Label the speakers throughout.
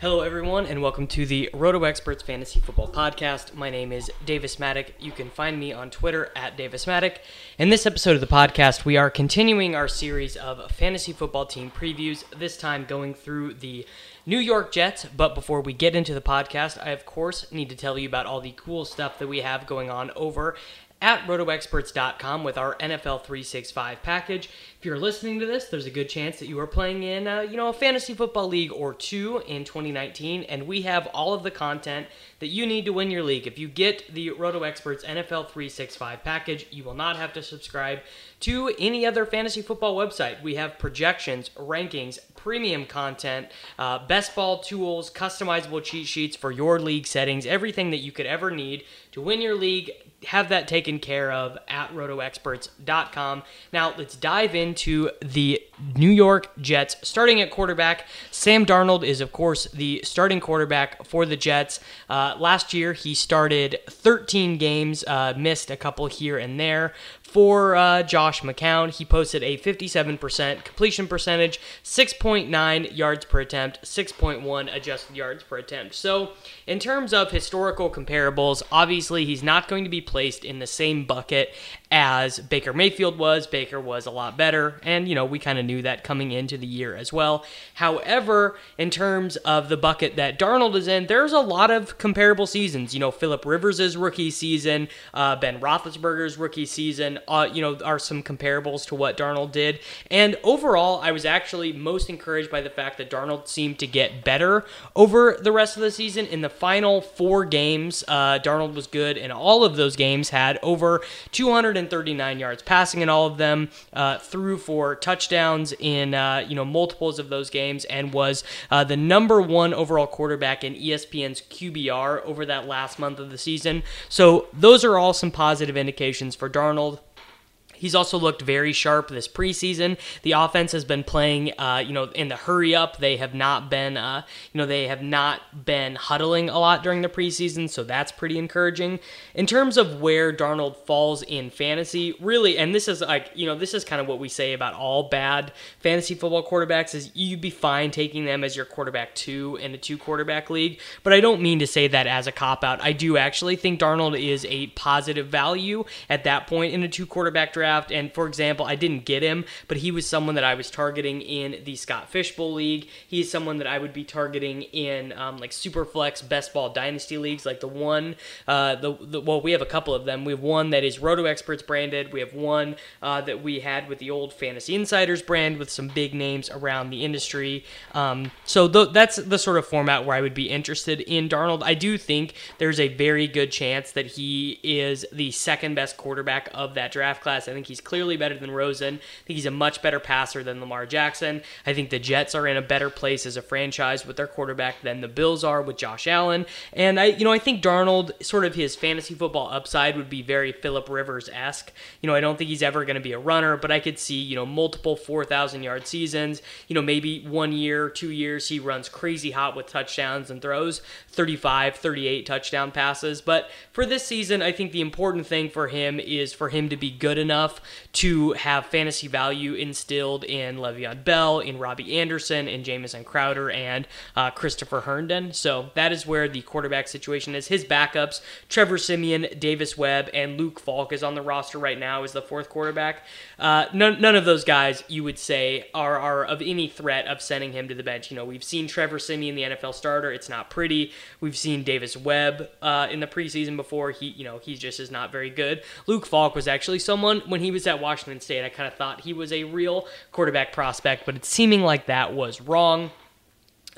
Speaker 1: Hello, everyone, and welcome to the Roto Experts Fantasy Football Podcast. My name is Davis Mattek. You can find me on Twitter at Davis Mattek. In this episode of the podcast, we are continuing our series of fantasy football team previews, this time going through the New York Jets. But before we get into the podcast, I, of course, need to tell you about all the cool stuff that we have going on over at rotoexperts.com with our NFL 365 package. If you're listening to this, there's a good chance that you are playing in, uh, you know, a fantasy football league or two in 2019, and we have all of the content that you need to win your league. If you get the Roto Experts NFL 365 package, you will not have to subscribe to any other fantasy football website. We have projections, rankings, premium content, uh, best ball tools, customizable cheat sheets for your league settings, everything that you could ever need to win your league. Have that taken care of at rotoexperts.com. Now, let's dive into the New York Jets. Starting at quarterback, Sam Darnold is, of course, the starting quarterback for the Jets. Uh, last year, he started 13 games, uh, missed a couple here and there for uh, Josh McCown. He posted a 57% completion percentage, 6.9 yards per attempt, 6.1 adjusted yards per attempt. So, in terms of historical comparables, obviously he's not going to be placed in the same bucket as Baker Mayfield was. Baker was a lot better, and you know, we kind of knew that coming into the year as well. However, in terms of the bucket that Darnold is in, there's a lot of comparable seasons. You know, Philip Rivers' rookie season, uh, Ben Roethlisberger's rookie season, uh, you know, are some comparables to what Darnold did. And overall, I was actually most encouraged by the fact that Darnold seemed to get better over the rest of the season. In the final four games, uh, Darnold was good, and all of those games had over 239 yards passing in all of them, uh, threw for touchdowns in uh, you know multiples of those games, and was uh, the number one overall quarterback in ESPN's QBR over that last month of the season. So those are all some positive indications for Darnold. He's also looked very sharp this preseason. The offense has been playing, uh, you know, in the hurry up. They have not been, uh, you know, they have not been huddling a lot during the preseason, so that's pretty encouraging. In terms of where Darnold falls in fantasy, really, and this is like, you know, this is kind of what we say about all bad fantasy football quarterbacks is you'd be fine taking them as your quarterback two in a two quarterback league. But I don't mean to say that as a cop out. I do actually think Darnold is a positive value at that point in a two quarterback draft draft. And for example, I didn't get him, but he was someone that I was targeting in the Scott Fish Bowl League. He's someone that I would be targeting in um, like Superflex Best Ball Dynasty leagues, like the one, uh, the, the, well, we have a couple of them. We have one that is Roto Experts branded. We have one uh, that we had with the old Fantasy Insiders brand with some big names around the industry. Um, so th- that's the sort of format where I would be interested in Darnold. I do think there's a very good chance that he is the second best quarterback of that draft class. I think he's clearly better than Rosen. I think he's a much better passer than Lamar Jackson. I think the Jets are in a better place as a franchise with their quarterback than the Bills are with Josh Allen. And I, you know, I think Darnold, sort of his fantasy football upside would be very Philip Rivers esque. You know, I don't think he's ever going to be a runner, but I could see, you know, multiple 4,000 yard seasons. You know, maybe one year, two years, he runs crazy hot with touchdowns and throws 35, 38 touchdown passes. But for this season, I think the important thing for him is for him to be good enough enough to have fantasy value instilled in Le'Veon Bell, in Robby Anderson, in Jamison Crowder, and uh, Christopher Herndon. So that is where the quarterback situation is. His backups, Trevor Siemian, Davis Webb, and Luke Falk is on the roster right now as the fourth quarterback. Uh, none, none of those guys you would say are, are of any threat of sending him to the bench. You know, we've seen Trevor Siemian, the NFL starter. It's not pretty. We've seen Davis Webb uh, in the preseason before. He, you know, he just is not very good. Luke Falk was actually someone when he was at Washington State. I kind of thought he was a real quarterback prospect, but it's seeming like that was wrong.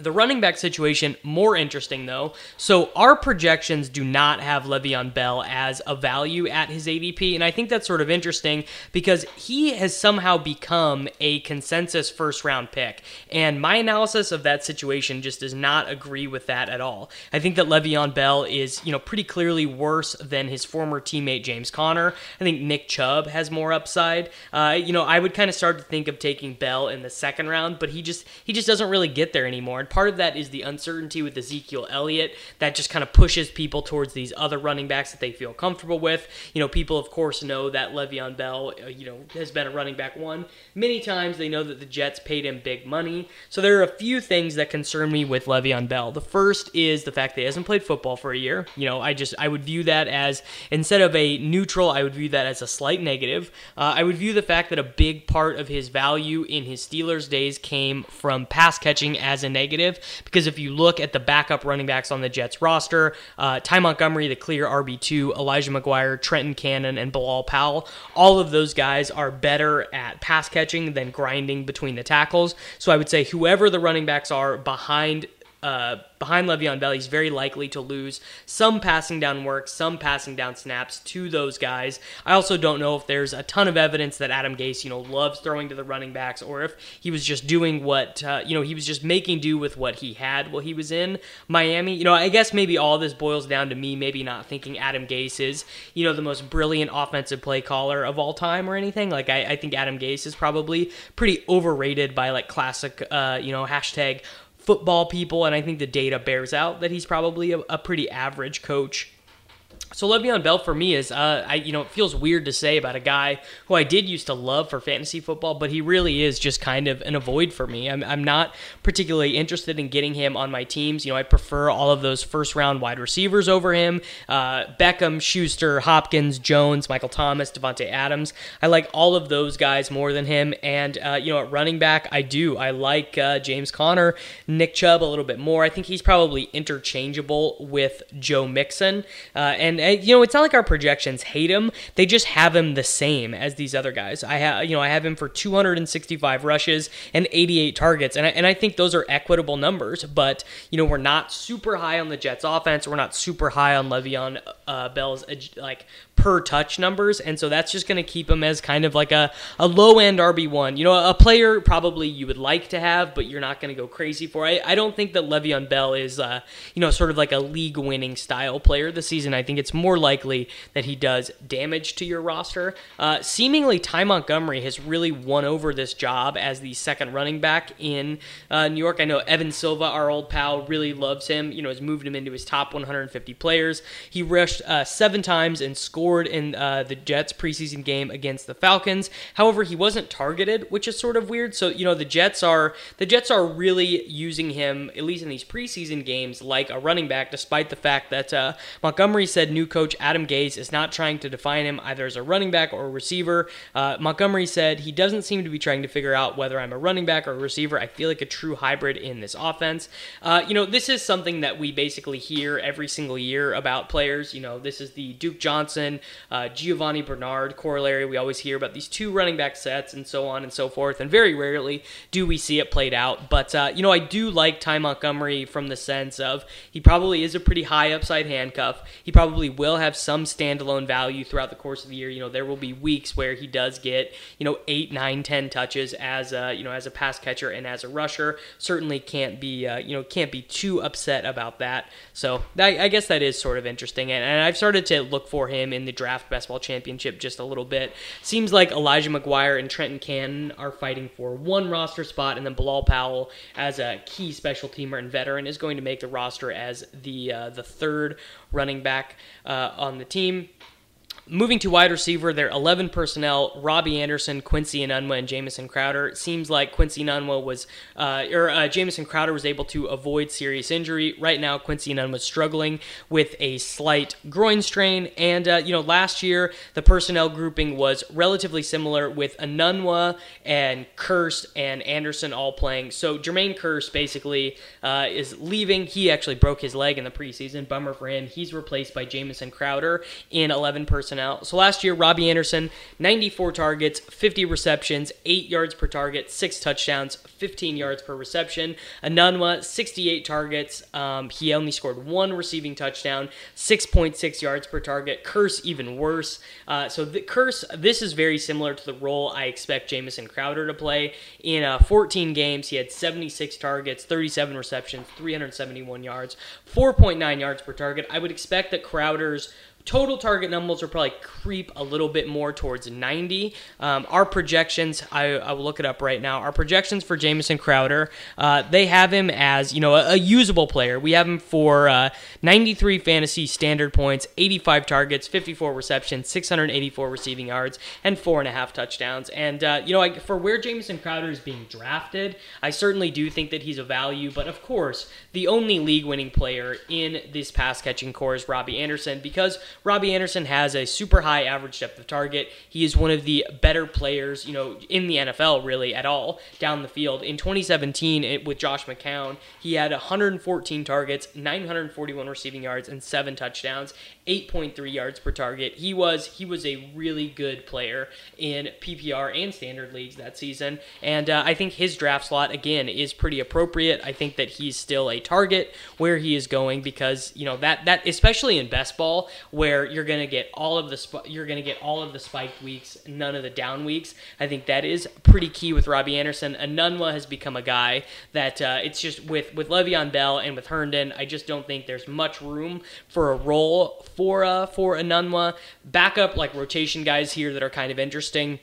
Speaker 1: The running back situation more interesting though. So our projections do not have Le'Veon Bell as a value at his ADP, and I think that's sort of interesting because he has somehow become a consensus first round pick. And my analysis of that situation just does not agree with that at all. I think that Le'Veon Bell is, you know, pretty clearly worse than his former teammate James Conner. I think Nick Chubb has more upside. Uh, you know, I would kind of start to think of taking Bell in the second round, but he just he just doesn't really get there anymore. Part of that is the uncertainty with Ezekiel Elliott that just kind of pushes people towards these other running backs that they feel comfortable with. You know, people of course know that Le'Veon Bell, uh, you know, has been a running back one many times. They know that the Jets paid him big money. So there are a few things that concern me with Le'Veon Bell. The first is the fact that he hasn't played football for a year. You know, I just I would view that as instead of a neutral, I would view that as a slight negative. Uh, I would view the fact that a big part of his value in his Steelers days came from pass catching as a negative because if you look at the backup running backs on the Jets roster, uh, Ty Montgomery, the clear RB2, Elijah McGuire, Trenton Cannon, and Bilal Powell, all of those guys are better at pass catching than grinding between the tackles. So I would say whoever the running backs are behind uh, behind Le'Veon Bell, he's very likely to lose some passing down work, some passing down snaps to those guys. I also don't know if there's a ton of evidence that Adam Gase, you know, loves throwing to the running backs, or if he was just doing what, uh, you know, he was just making do with what he had while he was in Miami. You know, I guess maybe all this boils down to me maybe not thinking Adam Gase is, you know, the most brilliant offensive play caller of all time or anything. Like, I, I think Adam Gase is probably pretty overrated by like classic, uh, you know, hashtag football people, and I think the data bears out that he's probably a, a pretty average coach so Le'Veon Bell for me is, uh, I you know, it feels weird to say about a guy who I did used to love for fantasy football, but he really is just kind of an avoid for me. I'm, I'm not particularly interested in getting him on my teams. You know, I prefer all of those first round wide receivers over him: uh, Beckham, Schuster, Hopkins, Jones, Michael Thomas, Davante Adams. I like all of those guys more than him. And uh, you know, at running back, I do. I like uh, James Conner, Nick Chubb a little bit more. I think he's probably interchangeable with Joe Mixon, uh, and you know, it's not like our projections hate him; they just have him the same as these other guys. I have, you know, I have him for 265 rushes and 88 targets, and I, and I think those are equitable numbers. But you know, we're not super high on the Jets' offense. We're not super high on Le'Veon uh, Bell's like per touch numbers, and so that's just going to keep him as kind of like a, a low end RB1. You know, a player probably you would like to have, but you're not going to go crazy for. I, I don't think that Le'Veon Bell is, uh, you know, sort of like a league winning style player this season. I think it's more likely that he does damage to your roster. Uh, seemingly, Ty Montgomery has really won over this job as the second running back in uh, New York. I know Evan Silva, our old pal, really loves him. You know, has moved him into his top 150 players. He rushed uh, seven times and scored scored in uh, the Jets preseason game against the Falcons. However, he wasn't targeted, which is sort of weird. So you know the Jets are the Jets are really using him at least in these preseason games like a running back, despite the fact that uh, Montgomery said new coach Adam Gase is not trying to define him either as a running back or a receiver. Uh, Montgomery said he doesn't seem to be trying to figure out whether I'm a running back or a receiver. I feel like a true hybrid in this offense. Uh, you know, this is something that we basically hear every single year about players. You know, this is the Duke Johnson uh, Giovani Bernard corollary. We always hear about these two running back sets and so on and so forth, and very rarely do we see it played out. But, uh, you know, I do like Ty Montgomery from the sense of he probably is a pretty high upside handcuff. He probably will have some standalone value throughout the course of the year. You know, there will be weeks where he does get, you know, eight, nine, ten touches as a, you know, as a pass catcher and as a rusher. Certainly can't be, uh, you know, can't be too upset about that. So I, I guess that is sort of interesting. And, and I've started to look for him in the draft basketball championship just a little bit. Seems like Elijah McGuire and Trenton Cannon are fighting for one roster spot, and then Bilal Powell, as a key special teamer and veteran, is going to make the roster as the uh, the third running back uh, on the team. Moving to wide receiver, they're 11 personnel. Robby Anderson, Quincy Enunwa, and Jamison Crowder. It seems like Quincy Enunwa was, uh, or uh, Jamison Crowder was able to avoid serious injury. Right now, Quincy Enunwa is struggling with a slight groin strain. And, uh, you know, last year, the personnel grouping was relatively similar with Enunwa and Kearse and Anderson all playing. So Jermaine Kearse basically uh, is leaving. He actually broke his leg in the preseason. Bummer for him. He's replaced by Jamison Crowder in 11 personnel So last year, Robby Anderson, 94 targets, 50 receptions, 8 yards per target, 6 touchdowns, 15 yards per reception. Enunwa, 68 targets. Um, he only scored one receiving touchdown, 6.6 yards per target. Kearse, even worse. Uh, so the Kearse, this is very similar to the role I expect Jamison Crowder to play. In uh, 14 games, he had 76 targets, 37 receptions, 371 yards, 4.9 yards per target. I would expect that Crowder's Total target numbers will probably creep a little bit more towards 90. Um, our projections, I, I, will look it up right now. Our projections for Jamison Crowder, uh, they have him as you know a, a usable player. We have him for uh, 93 fantasy standard points, 85 targets, 54 receptions, 684 receiving yards, and four and a half touchdowns. And uh, you know, I, for where Jamison Crowder is being drafted, I certainly do think that he's a value. But of course, the only league-winning player in this pass catching core is Robby Anderson because Robby Anderson has a super high average depth of target. He is one of the better players, you know, in the NFL really at all down the field. In 2017, it, with Josh McCown, he had 114 targets, 941 receiving yards, and seven touchdowns. 8.3 yards per target. He was he was a really good player in PPR and standard leagues that season, and uh, I think his draft slot again is pretty appropriate. I think that he's still a target where he is going because you know that that especially in best ball where you're gonna get all of the sp- you're gonna get all of the spiked weeks, none of the down weeks. I think that is pretty key with Robby Anderson. Enunwa has become a guy that uh, it's just with with Le'Veon Bell and with Herndon. I just don't think there's much room for a role for uh, for Enunwa. Backup like rotation guys here that are kind of interesting.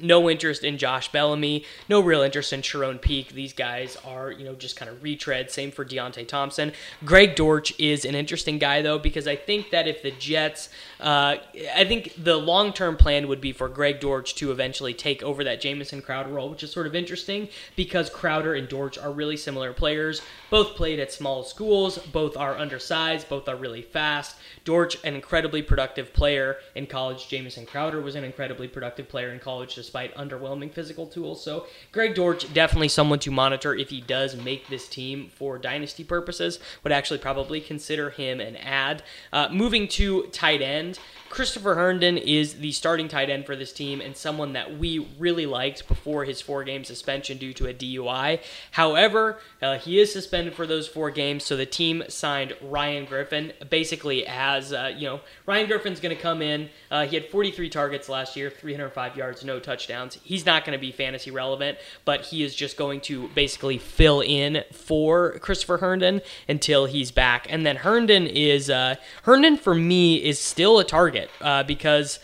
Speaker 1: No interest in Josh Bellamy. No real interest in Charone Peake. These guys are, you know, just kind of retread. Same for Deontay Thompson. Greg Dortch is an interesting guy, though, because I think that if the Jets, uh, I think the long term plan would be for Greg Dortch to eventually take over that Jamison Crowder role, which is sort of interesting because Crowder and Dortch are really similar players. Both played at small schools, both are undersized, both are really fast. Dortch, an incredibly productive player in college. Jamison Crowder was an incredibly productive player in college despite underwhelming physical tools. So Greg Dortch, definitely someone to monitor if he does make this team for dynasty purposes. Would actually probably consider him an ad. Uh, moving to tight end. Christopher Herndon is the starting tight end for this team and someone that we really liked before his four game suspension due to a DUI. However, uh, he is suspended for those four games, so the team signed Ryan Griffin basically as, uh, you know, Ryan Griffin's going to come in. Uh, he had 43 targets last year, 305 yards, no touchdowns. He's not going to be fantasy relevant, but he is just going to basically fill in for Christopher Herndon until he's back. And then Herndon is, uh, Herndon for me is still a target target uh, because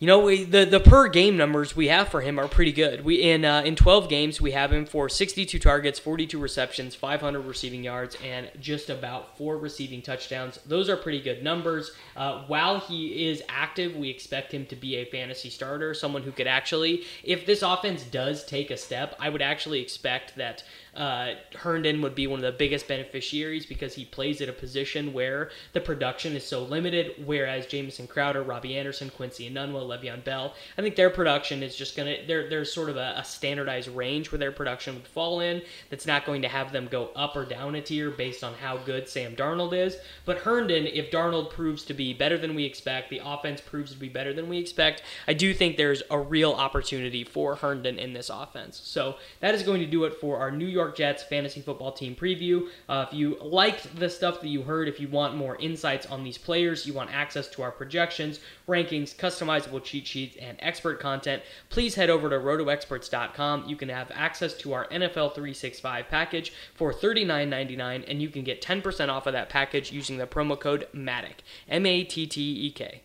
Speaker 1: you know, we, the the per game numbers we have for him are pretty good. We in uh, in 12 games we have him for 62 targets, 42 receptions, 500 receiving yards, and just about four receiving touchdowns. Those are pretty good numbers. Uh, while he is active, we expect him to be a fantasy starter, someone who could actually, if this offense does take a step, I would actually expect that uh, Herndon would be one of the biggest beneficiaries because he plays at a position where the production is so limited. Whereas Jamison Crowder, Robby Anderson, Quincy Enunwa, Le'Veon Bell, I think their production is just gonna there. There's sort of a, a standardized range where their production would fall in. That's not going to have them go up or down a tier based on how good Sam Darnold is. But Herndon, if Darnold proves to be better than we expect, the offense proves to be better than we expect. I do think there's a real opportunity for Herndon in this offense. So that is going to do it for our New York. York Jets fantasy football team preview. Uh, if you liked the stuff that you heard, if you want more insights on these players, you want access to our projections, rankings, customizable cheat sheets, and expert content, please head over to rotoexperts.com. You can have access to our NFL 365 package for $39.99, and you can get 10% off of that package using the promo code MATTEK, M A T T E K.